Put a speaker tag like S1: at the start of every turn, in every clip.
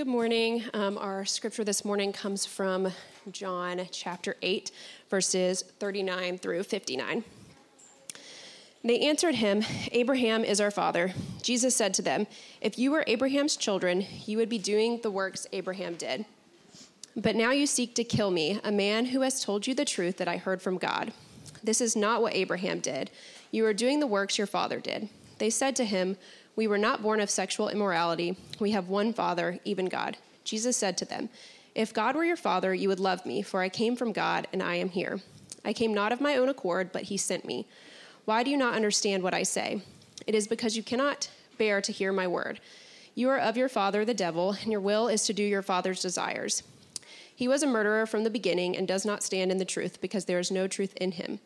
S1: Good morning. Um, our scripture this morning comes from John chapter 8, verses 39 through 59. They answered him, Abraham is our father. Jesus said to them, If you were Abraham's children, you would be doing the works Abraham did. But now you seek to kill me, a man who has told you the truth that I heard from God. This is not what Abraham did. You are doing the works your father did. They said to him, we were not born of sexual immorality. We have one Father, even God. Jesus said to them, If God were your Father, you would love me, for I came from God, and I am here. I came not of my own accord, but He sent me. Why do you not understand what I say? It is because you cannot bear to hear my word. You are of your father, the devil, and your will is to do your father's desires. He was a murderer from the beginning and does not stand in the truth, because there is no truth in him.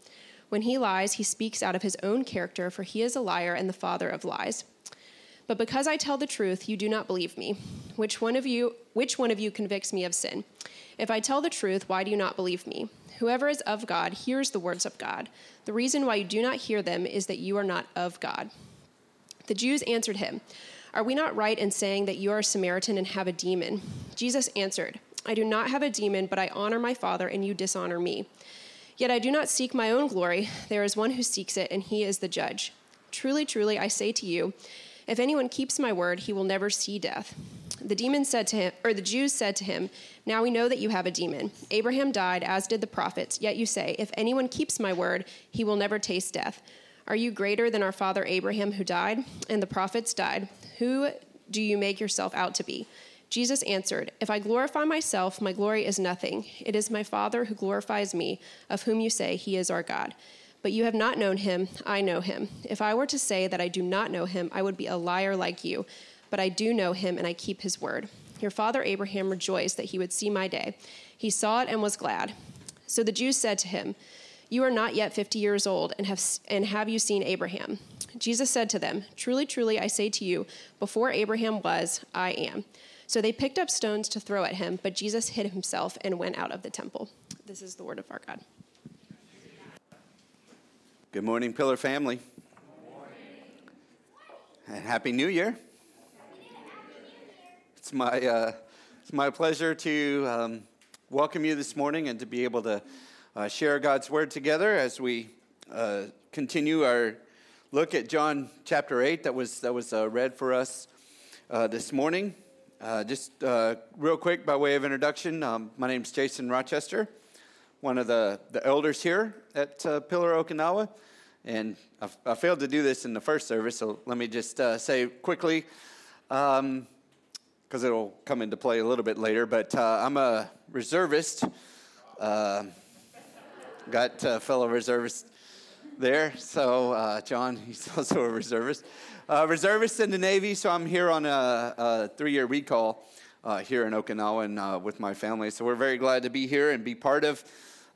S1: When he lies, he speaks out of his own character, for he is a liar and the father of lies. But because I tell the truth, you do not believe me. Which one of you which one of you convicts me of sin? If I tell the truth, why do you not believe me? Whoever is of God hears the words of God. The reason why you do not hear them is that you are not of God. The Jews answered him, Are we not right in saying that you are a Samaritan and have a demon? Jesus answered, I do not have a demon, but I honor my Father, and you dishonor me. Yet I do not seek my own glory. There is one who seeks it, and he is the judge. Truly, truly, I say to you, if anyone keeps my word, he will never see death. The demon said to him, or the Jews said to him, Now we know that you have a demon. Abraham died, as did the prophets, yet you say, If anyone keeps my word, he will never taste death. Are you greater than our father Abraham, who died, and the prophets died? Who do you make yourself out to be? Jesus answered, If I glorify myself, my glory is nothing. It is my Father who glorifies me, of whom you say he is our God but you have not known him. I know him. If I were to say that I do not know him, I would be a liar like you. But I do know him, and I keep his word. Your father Abraham rejoiced that he would see my day. He saw it and was glad. So the Jews said to him, You are not yet fifty years old, and have, and have you seen Abraham? Jesus said to them, Truly, truly, I say to you, before Abraham was, I am. So they picked up stones to throw at him, but Jesus hid himself and went out of the temple. This is the word of our God.
S2: Good morning, Pillar family. And Happy New Year. It's my, uh, it's my pleasure to um, welcome you this morning and to be able to uh, share God's Word together as we uh, continue our look at John chapter 8 that was, that was uh, read for us uh, this morning. Uh, just real quick, by way of introduction, um, my name is Jason Rochester one of the, the elders here at uh, Pillar Okinawa. And I, I, failed to do this in the first service, so let me just uh, say quickly, because um, it'll come into play a little bit later. But uh, I'm a reservist. Uh, got a fellow reservist there. So, uh, John, he's also a reservist. Uh, reservist in the Navy, so I'm here on a, a three year recall uh, here in Okinawa and with my family. So, we're very glad to be here and be part of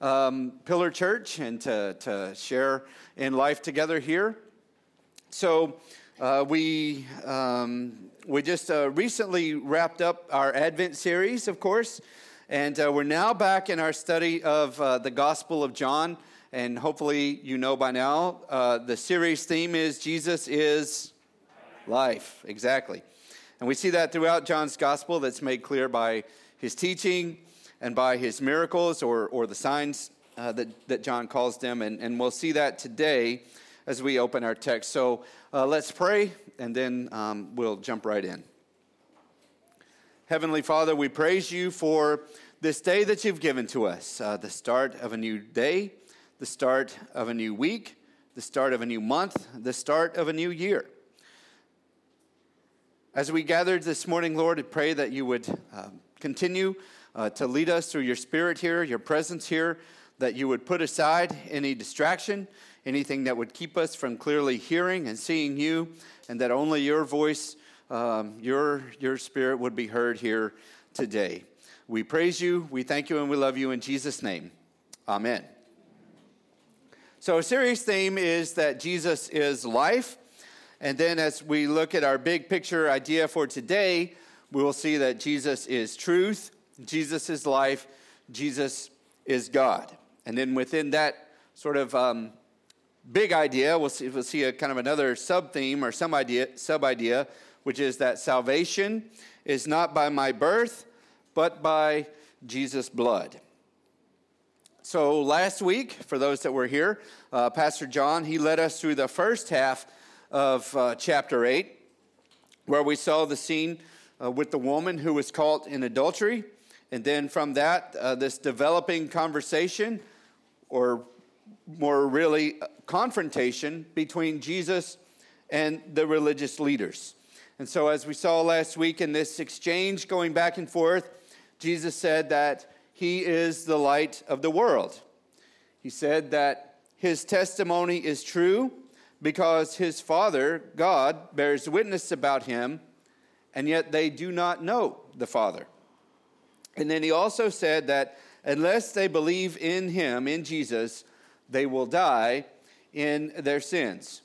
S2: um, Pillar Church and to, to share in life together here. So, uh, we, um, we just uh, recently wrapped up our Advent series, of course, and uh, we're now back in our study of uh, the Gospel of John. And hopefully, you know by now, uh, the series theme is Jesus is life. Exactly. And we see that throughout John's Gospel, that's made clear by his teaching and by his miracles or, or the signs uh, that, that John calls them. And, and we'll see that today as we open our text. So uh, let's pray, and then um, we'll jump right in. Heavenly Father, we praise you for this day that you've given to us, uh, the start of a new day, the start of a new week, the start of a new month, the start of a new year. As we gathered this morning, Lord, I pray that you would uh, continue uh, to lead us through your spirit here, your presence here, that you would put aside any distraction, anything that would keep us from clearly hearing and seeing you, and that only your voice, um, your, your spirit would be heard here today. We praise you, we thank you, and we love you in Jesus' name. Amen. So, a serious theme is that Jesus is life. And then, as we look at our big picture idea for today, we will see that Jesus is truth, Jesus is life, Jesus is God. And then within that sort of um, big idea, we'll see, we'll see a kind of another sub theme or some idea, sub idea, which is that salvation is not by my birth, but by Jesus' blood. So last week, for those that were here, uh, Pastor John, he led us through the first half of uh, chapter 8, where we saw the scene uh, with the woman who was caught in adultery. And then from that, uh, this developing conversation, or more really, confrontation between Jesus and the religious leaders. And so, as we saw last week in this exchange going back and forth, Jesus said that he is the light of the world. He said that his testimony is true because his Father, God, bears witness about him, and yet they do not know the Father. And then he also said that unless they believe in him, in Jesus, they will die in their sins.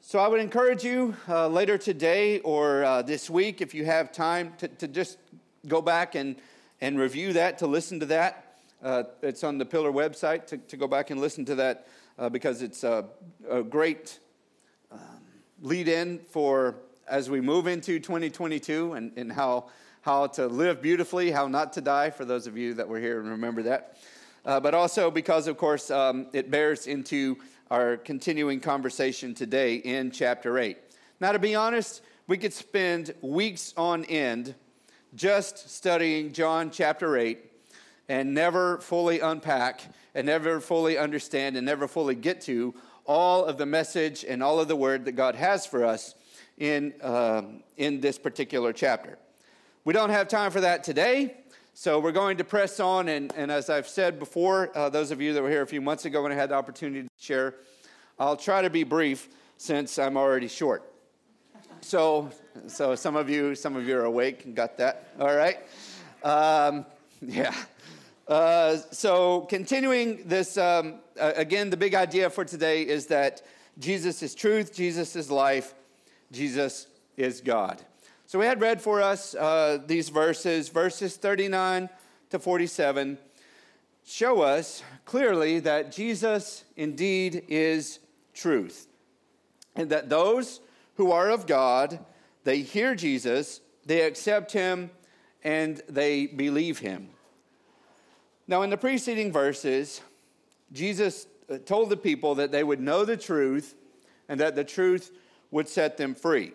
S2: So I would encourage you uh, later today or uh, this week, if you have time, to, to just go back and, and review that, to listen to that. Uh, it's on the Pillar website to, to go back and listen to that uh, because it's a, a great um, lead in for as we move into 2022 and, and how, how to live beautifully, how not to die, for those of you that were here and remember that. Uh, but also because, of course, um, it bears into our continuing conversation today in chapter 8. Now, to be honest, we could spend weeks on end just studying John chapter 8 and never fully unpack and never fully understand and never fully get to all of the message and all of the word that God has for us in, uh, in this particular chapter. We don't have time for that today, so we're going to press on. And, and as I've said before, uh, those of you that were here a few months ago when I had the opportunity to share, I'll try to be brief since I'm already short. So, so some of you, some of you are awake and got that. All right. Um, yeah. Uh, so continuing this, um, again, the big idea for today is that Jesus is truth, Jesus is life, Jesus is God. So we had read for us uh, these verses, verses 39 to 47, show us clearly that Jesus indeed is truth, and that those who are of God, they hear Jesus, they accept him, and they believe him. Now, in the preceding verses, Jesus uh, told the people that they would know the truth and that the truth would set them free.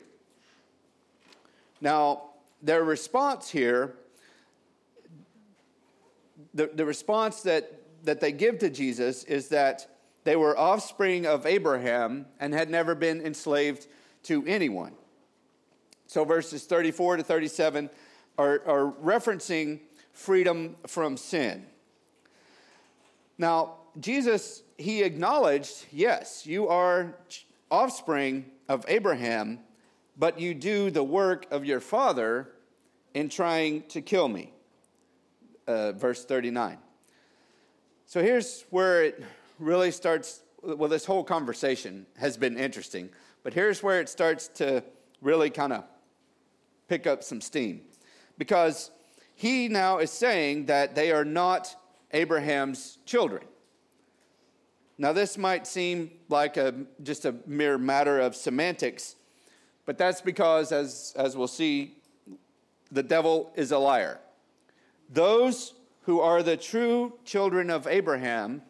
S2: Now, their response here, the, the response that, that they give to Jesus is that they were offspring of Abraham and had never been enslaved to anyone. So verses 34 to 37 are, are referencing freedom from sin. Now, Jesus, he acknowledged, yes, you are offspring of Abraham, but you do the work of your father in trying to kill me. Uh, verse 39. So here's where it really starts. Well, this whole conversation has been interesting, but here's where it starts to really kind of pick up some steam. Because he now is saying that they are not Abraham's children. Now, this might seem like a, just a mere matter of semantics, but that's because, as, as we'll see, the devil is a liar. Those who are the true children of Abraham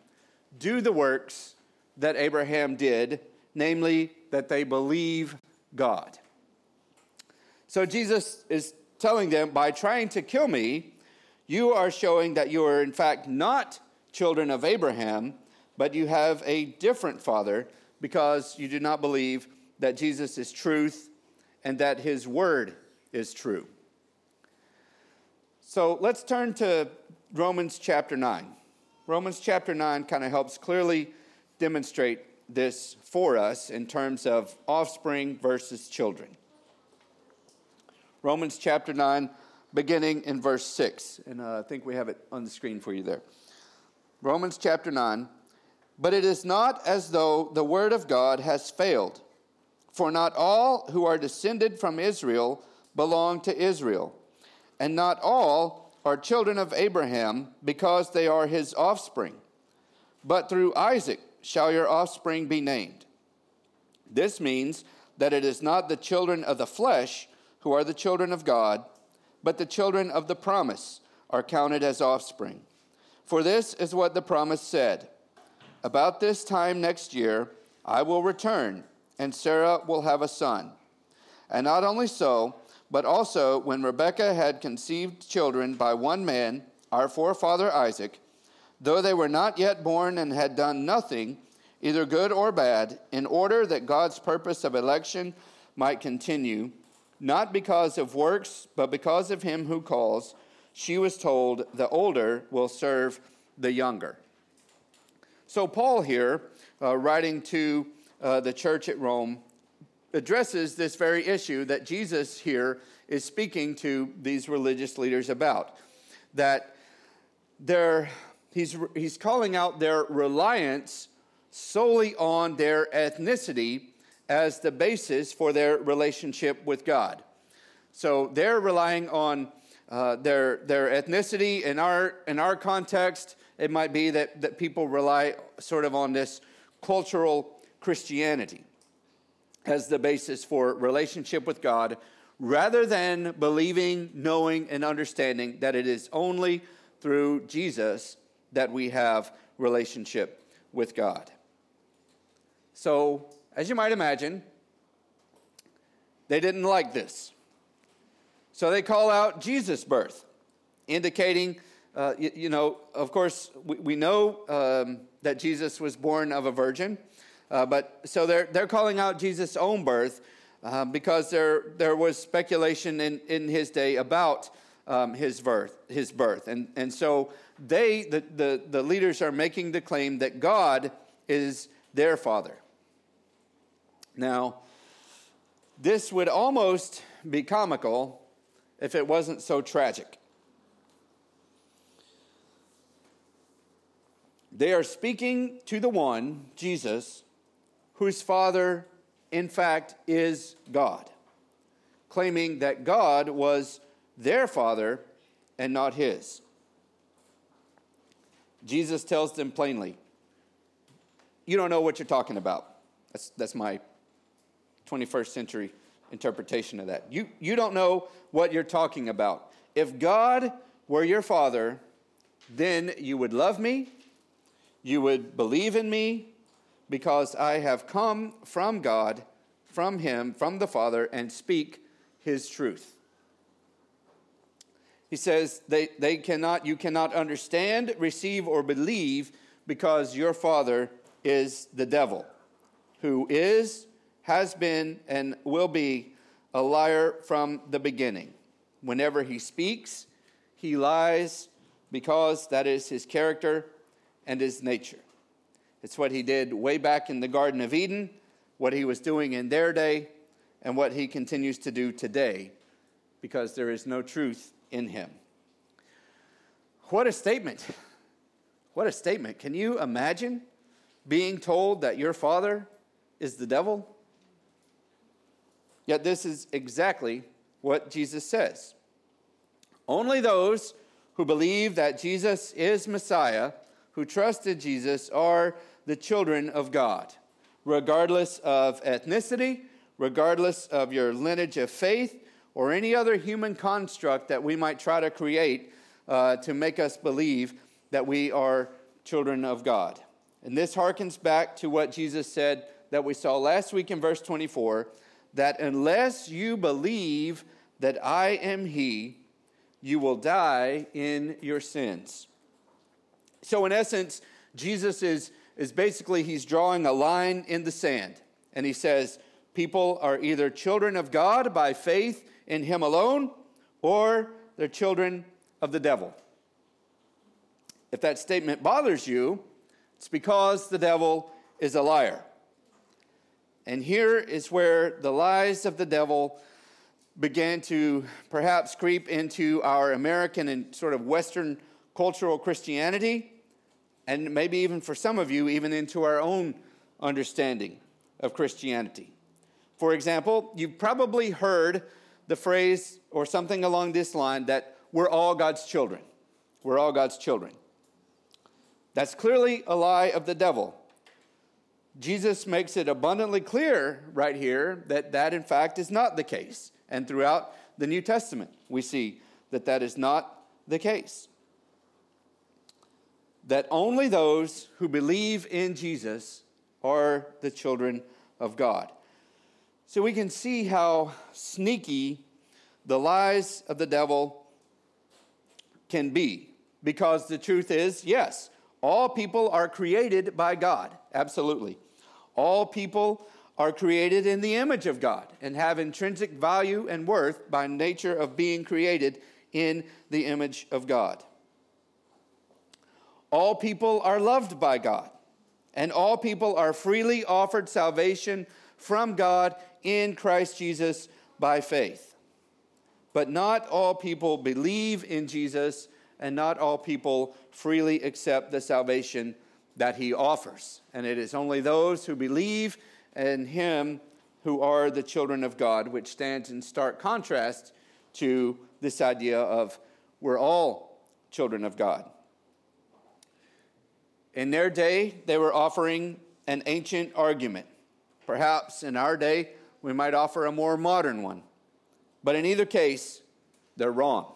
S2: do the works that Abraham did, namely, that they believe God. So Jesus is telling them by trying to kill me, you are showing that you are, in fact, not children of Abraham, but you have a different father because you do not believe that Jesus is truth and that his word is true. So let's turn to Romans chapter 9. Romans chapter 9 kind of helps clearly demonstrate this for us in terms of offspring versus children. Romans chapter 9, beginning in verse 6. And uh, I think we have it on the screen for you there. Romans chapter 9. But it is not as though the word of God has failed. For not all who are descended from Israel belong to Israel, and not all are children of Abraham because they are his offspring. But through Isaac shall your offspring be named. This means that it is not the children of the flesh who are the children of God, but the children of the promise are counted as offspring. For this is what the promise said About this time next year, I will return, and Sarah will have a son. And not only so, but also when Rebekah had conceived children by one man, our forefather Isaac, though they were not yet born and had done nothing, either good or bad, in order that God's purpose of election might continue, not because of works, but because of him who calls, she was told, The older will serve the younger. So, Paul here, uh, writing to uh, the church at Rome, addresses this very issue that Jesus here is speaking to these religious leaders about. That they're, he's, he's calling out their reliance solely on their ethnicity as the basis for their relationship with God. So they're relying on uh, their, their ethnicity. In our, in our context, it might be that, that people rely sort of on this cultural Christianity as the basis for relationship with God rather than believing, knowing, and understanding that it is only through Jesus that we have relationship with God. So, as you might imagine, they didn't like this. So they call out Jesus' birth, indicating, uh, you, you, know, of course, we, we know um, that Jesus was born of a virgin, uh, but so they're, they're calling out Jesus' own birth uh, because there, there was speculation in, in his day about um, his birth, his birth. And, and so they, the, the, the leaders, are making the claim that God is their father. Now, this would almost be comical if it wasn't so tragic. They are speaking to the one, Jesus, whose father, in fact, is God, claiming that God was their father and not his. Jesus tells them plainly, You don't know what you're talking about. That's, that's my 21st century interpretation of that. You, you don't know what you're talking about. If God were your father, then you would love me, you would believe in me, because I have come from God, from Him, from the Father, and speak His truth. He says, they, they cannot, you cannot understand, receive, or believe because your father is the devil, who is has been and will be a liar from the beginning. Whenever he speaks, he lies because that is his character and his nature. It's what he did way back in the Garden of Eden, what he was doing in their day, and what he continues to do today because there is no truth in him. What a statement! What a statement. Can you imagine being told that your father is the devil? Yet this is exactly what Jesus says. Only those who believe that Jesus is Messiah, who trusted Jesus, are the children of God, regardless of ethnicity, regardless of your lineage of faith, or any other human construct that we might try to create uh, to make us believe that we are children of God. And this harkens back to what Jesus said that we saw last week in verse 24 that unless you believe that I am He, you will die in your sins. So, in essence, Jesus is, is basically, he's drawing a line in the sand. And he says, people are either children of God by faith in Him alone, or they're children of the devil. If that statement bothers you, it's because the devil is a liar. And here is where the lies of the devil began to perhaps creep into our American and sort of Western cultural Christianity, and maybe even for some of you, even into our own understanding of Christianity. For example, you've probably heard the phrase or something along this line that we're all God's children. We're all God's children. That's clearly a lie of the devil Jesus makes it abundantly clear right here that that, in fact, is not the case. And throughout the New Testament, we see that that is not the case. That only those who believe in Jesus are the children of God. So we can see how sneaky the lies of the devil can be. Because the truth is, yes, all people are created by God. Absolutely. All people are created in the image of God and have intrinsic value and worth by nature of being created in the image of God. All people are loved by God, and all people are freely offered salvation from God in Christ Jesus by faith. But not all people believe in Jesus, and not all people freely accept the salvation that he offers. And it is only those who believe in him who are the children of God, which stands in stark contrast to this idea of we're all children of God. In their day, they were offering an ancient argument. Perhaps in our day, we might offer a more modern one. But in either case, they're wrong.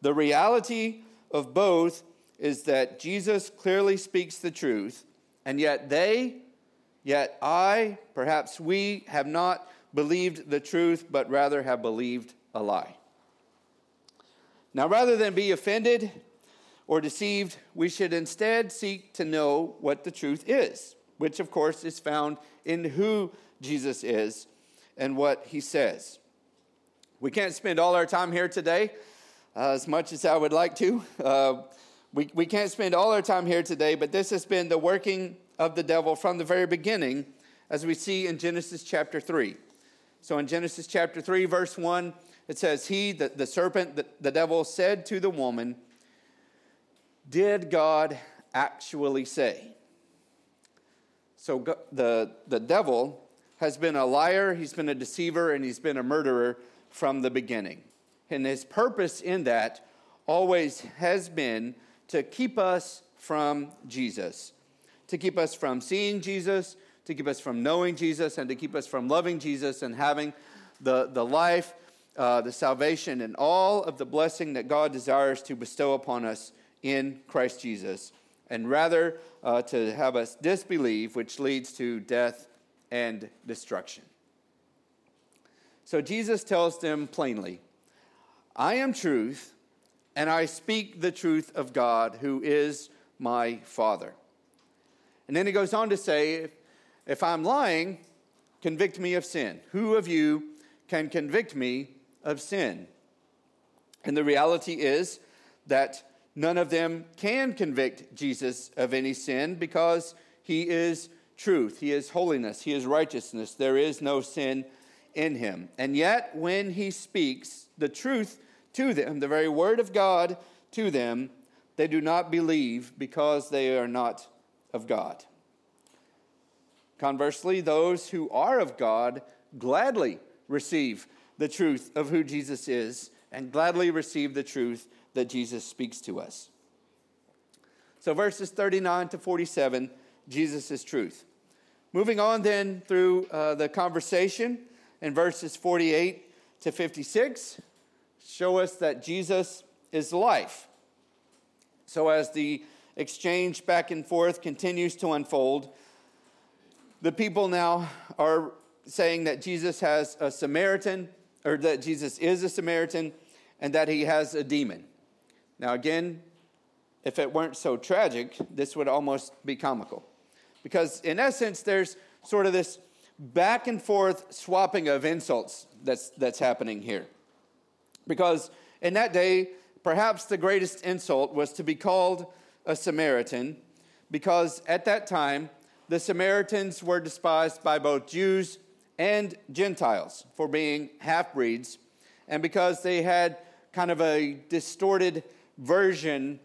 S2: The reality of both is that Jesus clearly speaks the truth, and yet they, yet I, perhaps we, have not believed the truth, but rather have believed a lie. Now, rather than be offended or deceived, we should instead seek to know what the truth is, which, of course, is found in who Jesus is and what he says. We can't spend all our time here today, uh, as much as I would like to. Uh, we, we can't spend all our time here today, but this has been the working of the devil from the very beginning, as we see in Genesis chapter 3. So in Genesis chapter 3, verse 1, it says, He, the, the serpent, the, the devil, said to the woman, Did God actually say? So the, the devil has been a liar, he's been a deceiver, and he's been a murderer from the beginning. And his purpose in that always has been to keep us from Jesus, to keep us from seeing Jesus, to keep us from knowing Jesus, and to keep us from loving Jesus and having the, the life, uh, the salvation, and all of the blessing that God desires to bestow upon us in Christ Jesus, and rather uh, to have us disbelieve, which leads to death and destruction. So Jesus tells them plainly, I am truth and I speak the truth of God, who is my Father. And then he goes on to say, if, if I'm lying, convict me of sin. Who of you can convict me of sin? And the reality is that none of them can convict Jesus of any sin because he is truth, he is holiness, he is righteousness. There is no sin in him. And yet, when he speaks the truth to them, the very word of God to them, they do not believe because they are not of God. Conversely, those who are of God gladly receive the truth of who Jesus is and gladly receive the truth that Jesus speaks to us. So, verses 39 to 47, Jesus is truth. Moving on then through uh, the conversation in verses 48 to 56, show us that Jesus is life. So, as the exchange back and forth continues to unfold, the people now are saying that Jesus has a Samaritan, or that Jesus is a Samaritan, and that he has a demon. Now, again, if it weren't so tragic, this would almost be comical. Because, in essence, there's sort of this back and forth swapping of insults that's, that's happening here. Because in that day, perhaps the greatest insult was to be called a Samaritan, because at that time, the Samaritans were despised by both Jews and Gentiles for being half breeds, and because they had kind of a distorted version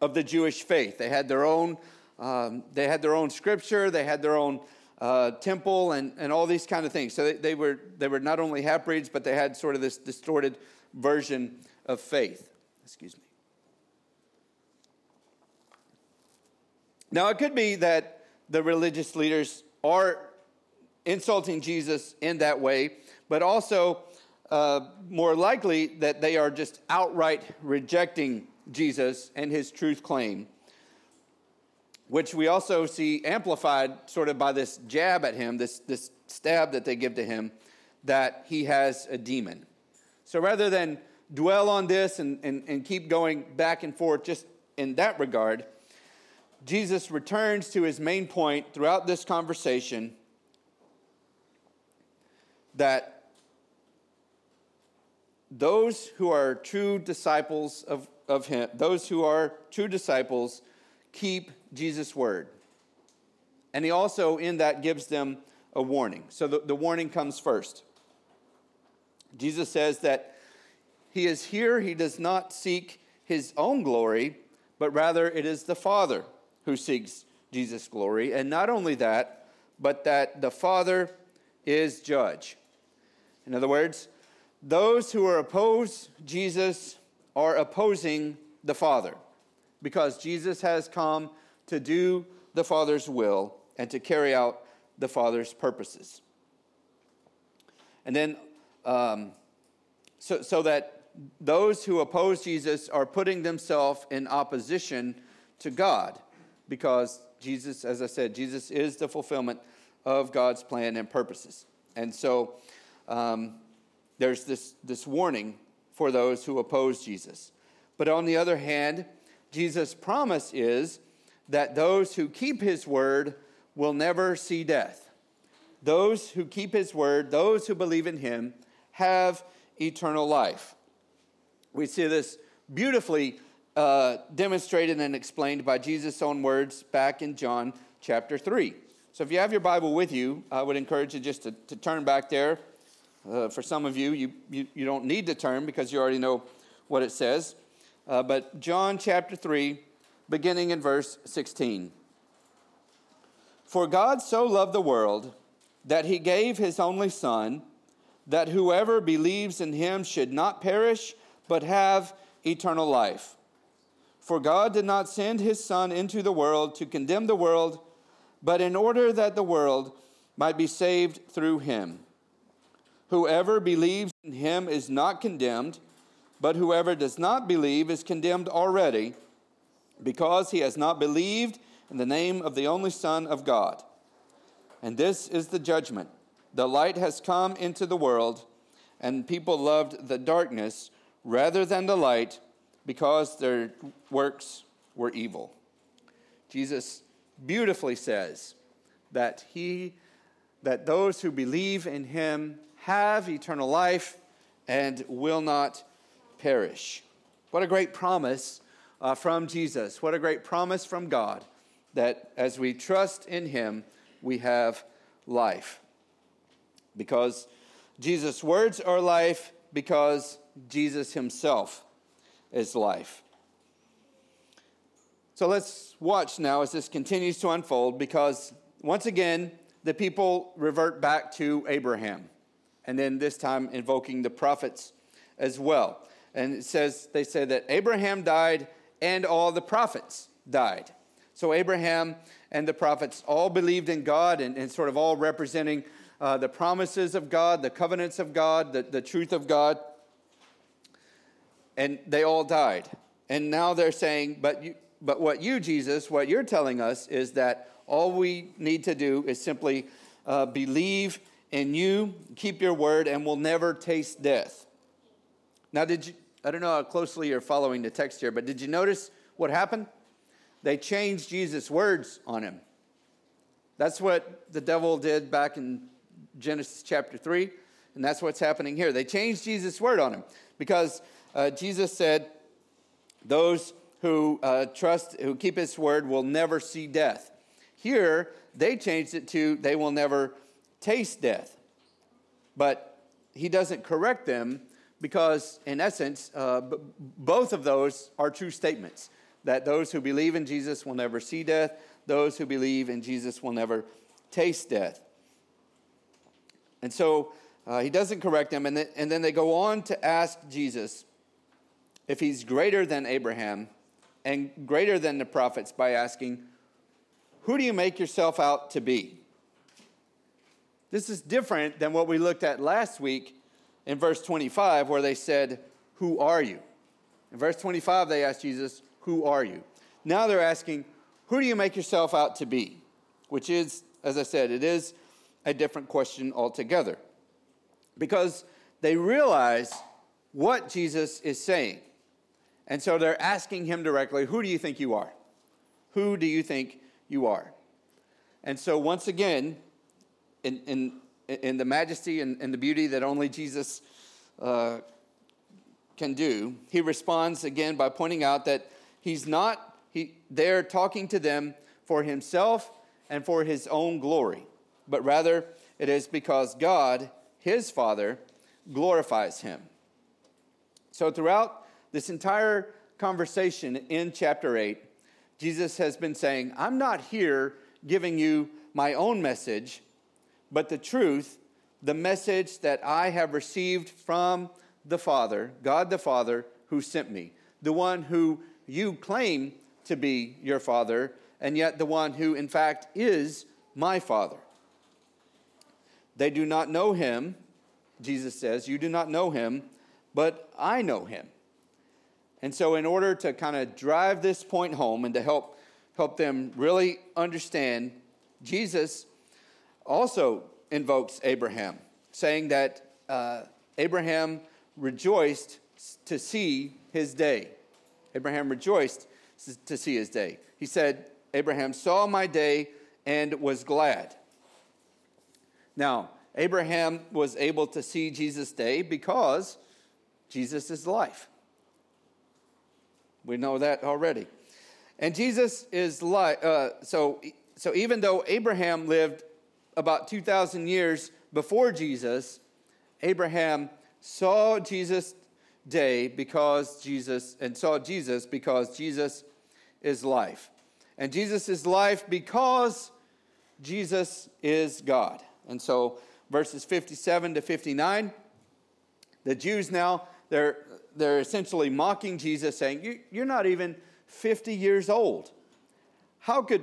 S2: of the Jewish faith. They had their own, um, they had their own scripture, they had their own uh, temple and, and all these kind of things. So they, they, were, they were not only half breeds, but they had sort of this distorted version of faith. Excuse me. Now, it could be that the religious leaders are insulting Jesus in that way, but also uh, more likely that they are just outright rejecting Jesus and his truth claim, which we also see amplified sort of by this jab at him, this, this stab that they give to him, that he has a demon. So rather than dwell on this and, and, and keep going back and forth just in that regard, Jesus returns to his main point throughout this conversation that those who are true disciples of, of him, those who are true disciples, keep Jesus' word. And he also, in that, gives them a warning. So the, the warning comes first. Jesus says that he is here, he does not seek his own glory, but rather it is the Father who seeks Jesus' glory. And not only that, but that the Father is judge. In other words, those who are opposed Jesus are opposing the Father because Jesus has come to do the Father's will and to carry out the Father's purposes. And then, um, so, so that those who oppose Jesus are putting themselves in opposition to God because Jesus, as I said, Jesus is the fulfillment of God's plan and purposes. And so um, there's this, this warning for those who oppose Jesus. But on the other hand, Jesus' promise is that those who keep his word will never see death. Those who keep his word, those who believe in him, have eternal life. We see this beautifully uh, demonstrated and explained by Jesus' own words back in John chapter 3. So if you have your Bible with you, I would encourage you just to, to turn back there. Uh, for some of you, you, you, you, don't need to turn because you already know what it says. Uh, but John chapter 3, beginning in verse 16. For God so loved the world that he gave his only Son, that whoever believes in him should not perish, but have eternal life. For God did not send his Son into the world to condemn the world, but in order that the world might be saved through him. Whoever believes in him is not condemned, but whoever does not believe is condemned already, because he has not believed in the name of the only Son of God. And this is the judgment the light has come into the world, and people loved the darkness rather than the light because their works were evil. Jesus beautifully says that he that those who believe in him have eternal life and will not perish. What a great promise uh, from Jesus. What a great promise from God that as we trust in him, we have life. Because Jesus' words are life, because Jesus himself is life. So let's watch now as this continues to unfold because once again, the people revert back to Abraham, and then this time invoking the prophets as well. And it says, they say that Abraham died and all the prophets died. So Abraham and the prophets all believed in God and, and sort of all representing uh, the promises of God, the covenants of God, the, the truth of God and they all died. And now they're saying, but, you, but what you, Jesus, what you're telling us is that all we need to do is simply uh, believe in you, keep your word, and we'll never taste death. Now, did you, I don't know how closely you're following the text here, but did you notice what happened? They changed Jesus' words on him. That's what the devil did back in Genesis chapter 3, and that's what's happening here. They changed Jesus' word on him because uh, Jesus said, Those who uh, trust, who keep his word, will never see death. Here, they changed it to, They will never taste death. But he doesn't correct them because, in essence, uh, b- both of those are true statements that those who believe in Jesus will never see death, those who believe in Jesus will never taste death. And so uh, he doesn't correct them, and, th- and then they go on to ask Jesus if he's greater than Abraham and greater than the prophets by asking, Who do you make yourself out to be? This is different than what we looked at last week in verse 25, where they said, Who are you? In verse 25, they asked Jesus, Who are you? Now they're asking, Who do you make yourself out to be? Which is, as I said, it is a different question altogether. Because they realize what Jesus is saying. And so they're asking him directly, Who do you think you are? Who do you think you are? And so, once again, in, in, in the majesty and, and the beauty that only Jesus uh, can do, he responds again by pointing out that he's not he, there talking to them for himself and for his own glory, but rather it is because God, his Father, glorifies him. So, throughout this entire conversation in chapter 8, Jesus has been saying, I'm not here giving you my own message, but the truth, the message that I have received from the Father, God the Father, who sent me, the one who you claim to be your Father, and yet the one who, in fact, is my Father. They do not know him, Jesus says, You do not know him, but I know him. And so, in order to kind of drive this point home and to help, help them really understand, Jesus also invokes Abraham, saying that uh, Abraham rejoiced to see his day. Abraham rejoiced to see his day. He said, Abraham saw my day and was glad. Now, Abraham was able to see Jesus' day because Jesus is life. We know that already. And Jesus is life. Uh, so, so even though Abraham lived about 2,000 years before Jesus, Abraham saw Jesus' day because Jesus, and saw Jesus because Jesus is life. And Jesus is life because Jesus is God. And so verses 57 to 59, the Jews now, they're, they're essentially mocking Jesus, saying, You're not even 50 years old. How could,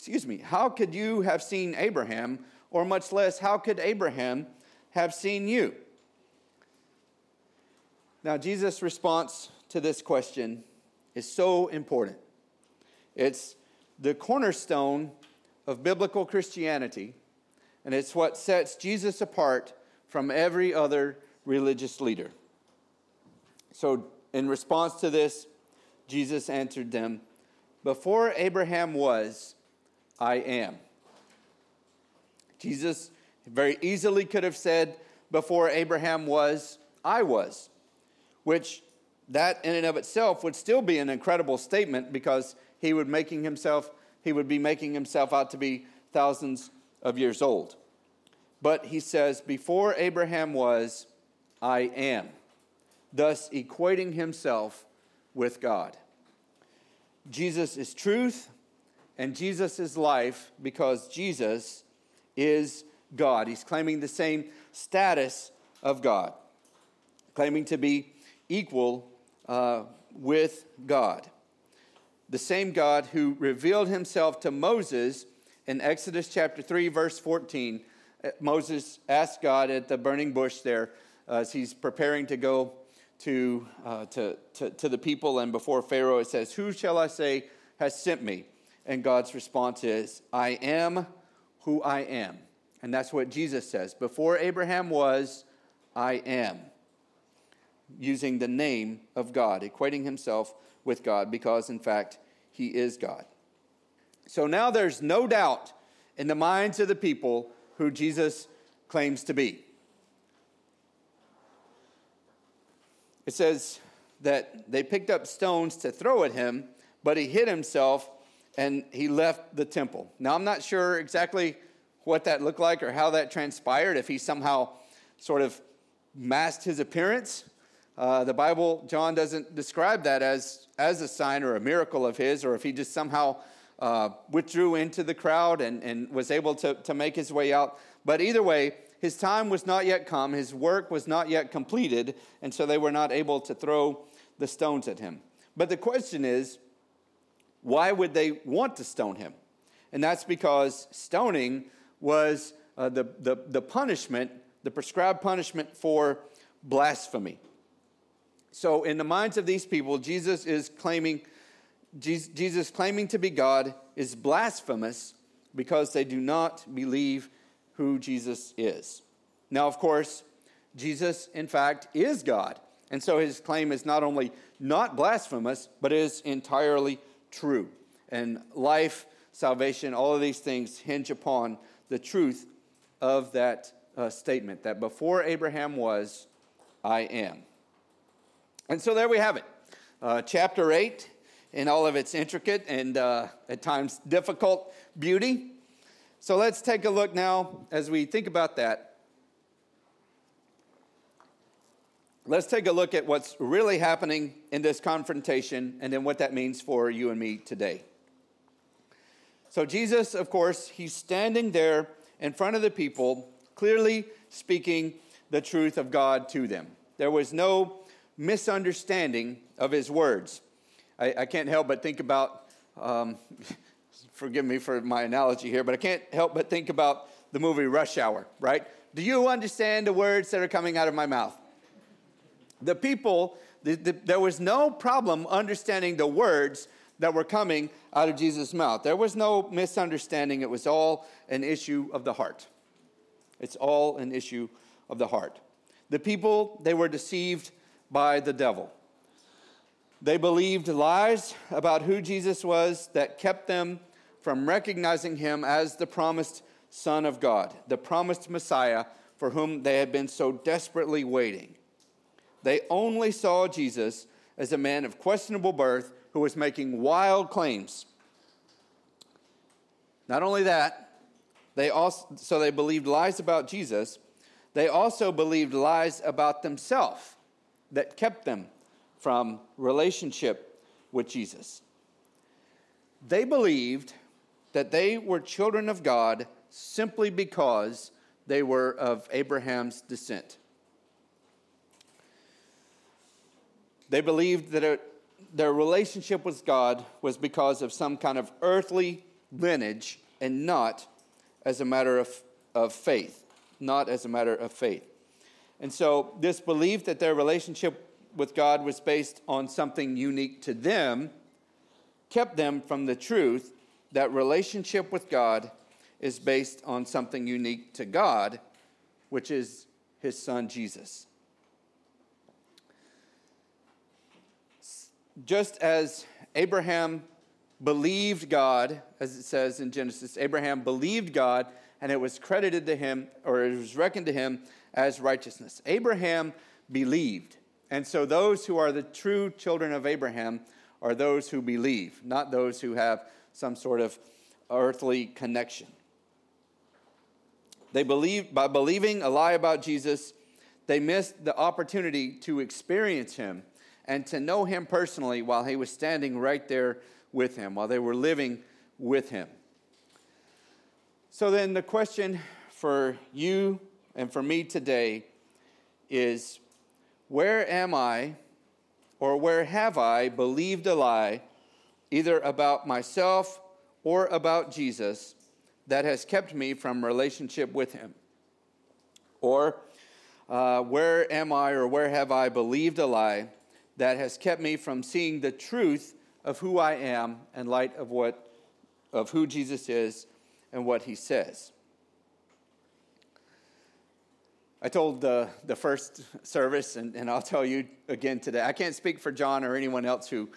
S2: excuse me, how could you have seen Abraham, or much less, how could Abraham have seen you? Now, Jesus' response to this question is so important. It's the cornerstone of biblical Christianity, and it's what sets Jesus apart from every other religious leader. So, in response to this, Jesus answered them Before Abraham was, I am. Jesus very easily could have said, Before Abraham was, I was, which that in and of itself would still be an incredible statement because he would making himself he would be making himself out to be thousands of years old. But he says, Before Abraham was, I am, thus equating himself with God. Jesus is truth, and Jesus is life because Jesus is God. He's claiming the same status of God, claiming to be equal uh, with God the same God who revealed himself to Moses in Exodus chapter 3, verse 14. Uh, Moses asked God at the burning bush there uh, as he's preparing to go to, uh, to, to, to the people and before Pharaoh, it says, Who shall I say has sent me? And God's response is, I am who I am. And that's what Jesus says. Before Abraham was, I am. Using the name of God, equating himself with God because, in fact, he is God. So now there's no doubt in the minds of the people who Jesus claims to be. It says that they picked up stones to throw at him, but he hid himself and he left the temple. Now, I'm not sure exactly what that looked like or how that transpired, if he somehow sort of masked his appearance uh, the Bible, John doesn't describe that as, as a sign or a miracle of his, or if he just somehow uh, withdrew into the crowd and, and was able to, to make his way out. But either way, his time was not yet come, his work was not yet completed, and so they were not able to throw the stones at him. But the question is, why would they want to stone him? and that's because stoning was uh, the, the, the punishment, the prescribed punishment for blasphemy. So, in the minds of these people, Jesus is claiming, Jesus claiming to be God is blasphemous because they do not believe who Jesus is. Now, of course, Jesus, in fact, is God. And so his claim is not only not blasphemous, but is entirely true. And life, salvation, all of these things hinge upon the truth of that uh, statement that before Abraham was, I am. And so there we have it. Uh, chapter 8 in all of its intricate and uh, at times difficult beauty. So let's take a look now as we think about that let's take a look at what's really happening in this confrontation and then what that means for you and me today. So, Jesus, of course, he's standing there in front of the people, clearly speaking the truth of God to them. There was no misunderstanding of his words. I, I can't help but think about, um, forgive me for my analogy here, but I can't help but think about the movie Rush Hour, right? Do you understand the words that are coming out of my mouth? The people, the, the, there was no problem understanding the words that were coming out of Jesus' mouth. There was no misunderstanding. It was all an issue of the heart. It's all an issue of the heart. The people, they were deceived by the devil. They believed lies about who Jesus was that kept them from recognizing him as the promised Son of God, the promised Messiah for whom they had been so desperately waiting. They only saw Jesus as a man of questionable birth who was making wild claims. Not only that, they also so they believed lies about Jesus. They also believed lies about themselves that kept them from relationship with Jesus. They believed that they were children of God simply because they were of Abraham's descent. They believed that it, their relationship with God was because of some kind of earthly lineage and not as a matter of, of faith. Not as a matter of faith. And so, this belief that their relationship with God was based on something unique to them kept them from the truth that relationship with God is based on something unique to God, which is his son Jesus. Just as Abraham believed God, as it says in Genesis, Abraham believed God and it was credited to him, or it was reckoned to him as righteousness. Abraham believed. And so those who are the true children of Abraham are those who believe, not those who have some sort of earthly connection. They believe by believing a lie about Jesus, they missed the opportunity to experience him and to know him personally while he was standing right there with him, while they were living with him. So then, the question for you and for me today is where am I or where have I believed a lie, either about myself or about Jesus, that has kept me from relationship with him? Or uh, where am I or where have I believed a lie that has kept me from seeing the truth of who I am in light of what of who Jesus is and what he says. I told the, the first service, and, and I'll tell you again today. I can't speak for John or anyone else who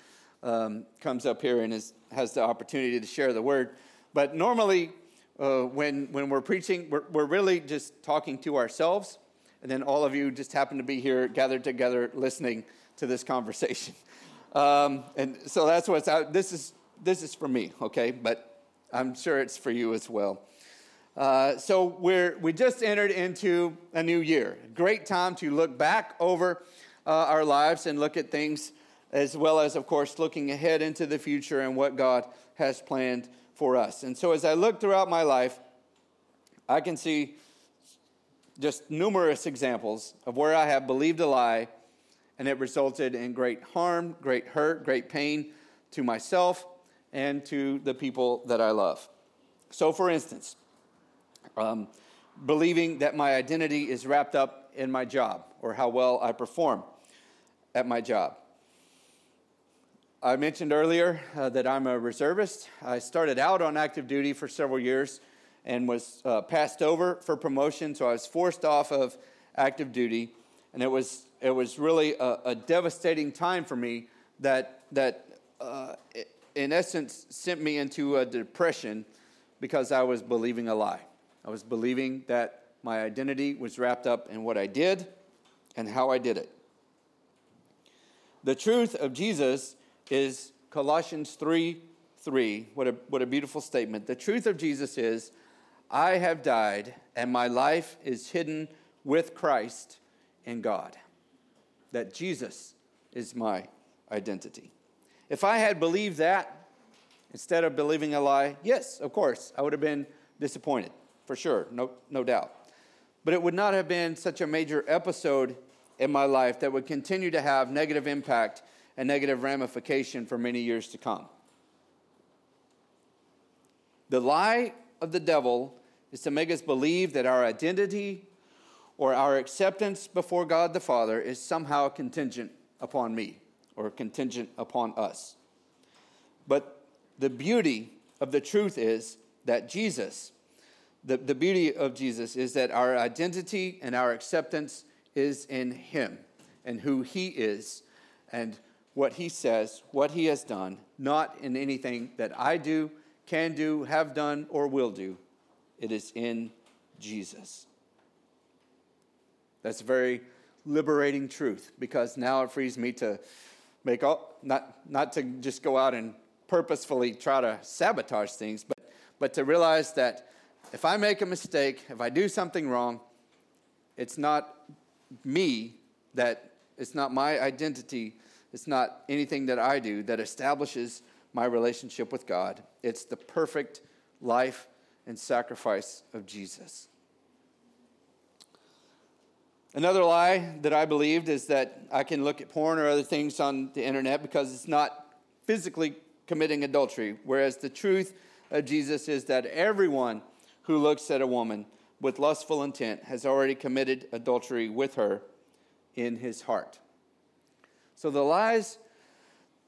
S2: um, comes up here and is, has the opportunity to share the word. But normally, uh, when, when we're preaching, we're, we're really just talking to ourselves, and then all of you just happen to be here gathered together listening to this conversation. Um, and so that's what's out. This is, this is for me, okay? But I'm sure it's for you as well. Uh, so we're, we just entered into a new year. Great time to look back over uh, our lives and look at things, as well as, of course, looking ahead into the future and what God has planned for us. And so as I look throughout my life, I can see just numerous examples of where I have believed a lie and it resulted in great harm, great hurt, great pain to myself and to the people that I love. So, for instance, um, believing that my identity is wrapped up in my job or how well I perform at my job. I mentioned earlier uh, that I'm a reservist. I started out on active duty for several years and was uh, passed over for promotion, so I was forced off of active duty. And it was, it was really a, a devastating time for me that, that uh, in essence, sent me into a depression because I was believing a lie. I was believing that my identity was wrapped up in what I did and how I did it. The truth of Jesus is Colossians 3 3. What a, what a beautiful statement. The truth of Jesus is I have died, and my life is hidden with Christ in God. That Jesus is my identity. If I had believed that instead of believing a lie, yes, of course, I would have been disappointed, for sure, no, no doubt. But it would not have been such a major episode in my life that would continue to have negative impact and negative ramification for many years to come. The lie of the devil is to make us believe that our identity or our acceptance before God the Father is somehow contingent upon me or contingent upon us. But the beauty of the truth is that Jesus, the, the beauty of Jesus is that our identity and our acceptance is in Him and who He is and what He says, what He has done, not in anything that I do, can do, have done, or will do. It is in Jesus. That's a very liberating truth because now it frees me to make all, not, not to just go out and purposefully try to sabotage things, but, but to realize that if I make a mistake, if I do something wrong, it's not me that, it's not my identity, it's not anything that I do that establishes my relationship with God. It's the perfect life and sacrifice of Jesus. Another lie that I believed is that I can look at porn or other things on the internet because it's not physically committing adultery, whereas the truth of Jesus is that everyone who looks at a woman with lustful intent has already committed adultery with her in his heart. So the lies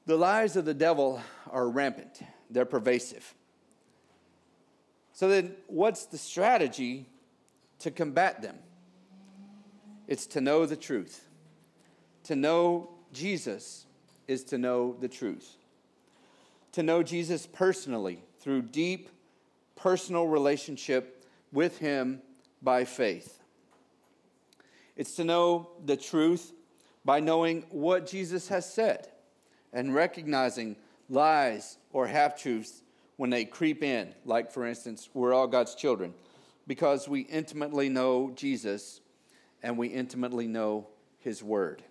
S2: the lies of the devil are rampant. They're pervasive. So then what's the strategy to combat them? It's to know the truth. To know Jesus is to know the truth. To know Jesus personally through deep personal relationship with Him by faith. It's to know the truth by knowing what Jesus has said and recognizing lies or half truths when they creep in, like, for instance, we're all God's children, because we intimately know Jesus and we intimately know His Word.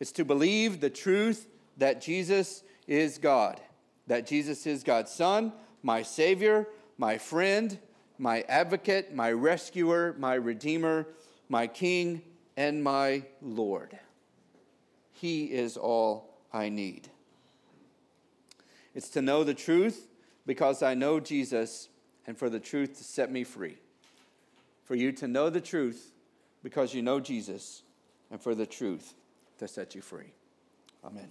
S2: It's to believe the truth that Jesus is God, that Jesus is God's Son, my Savior, my friend, my advocate, my rescuer, my Redeemer, my King, and my Lord. He is all I need. It's to know the truth because I know Jesus and for the truth to set me free for you to know the truth because you know Jesus, and for the truth to set you free. Amen.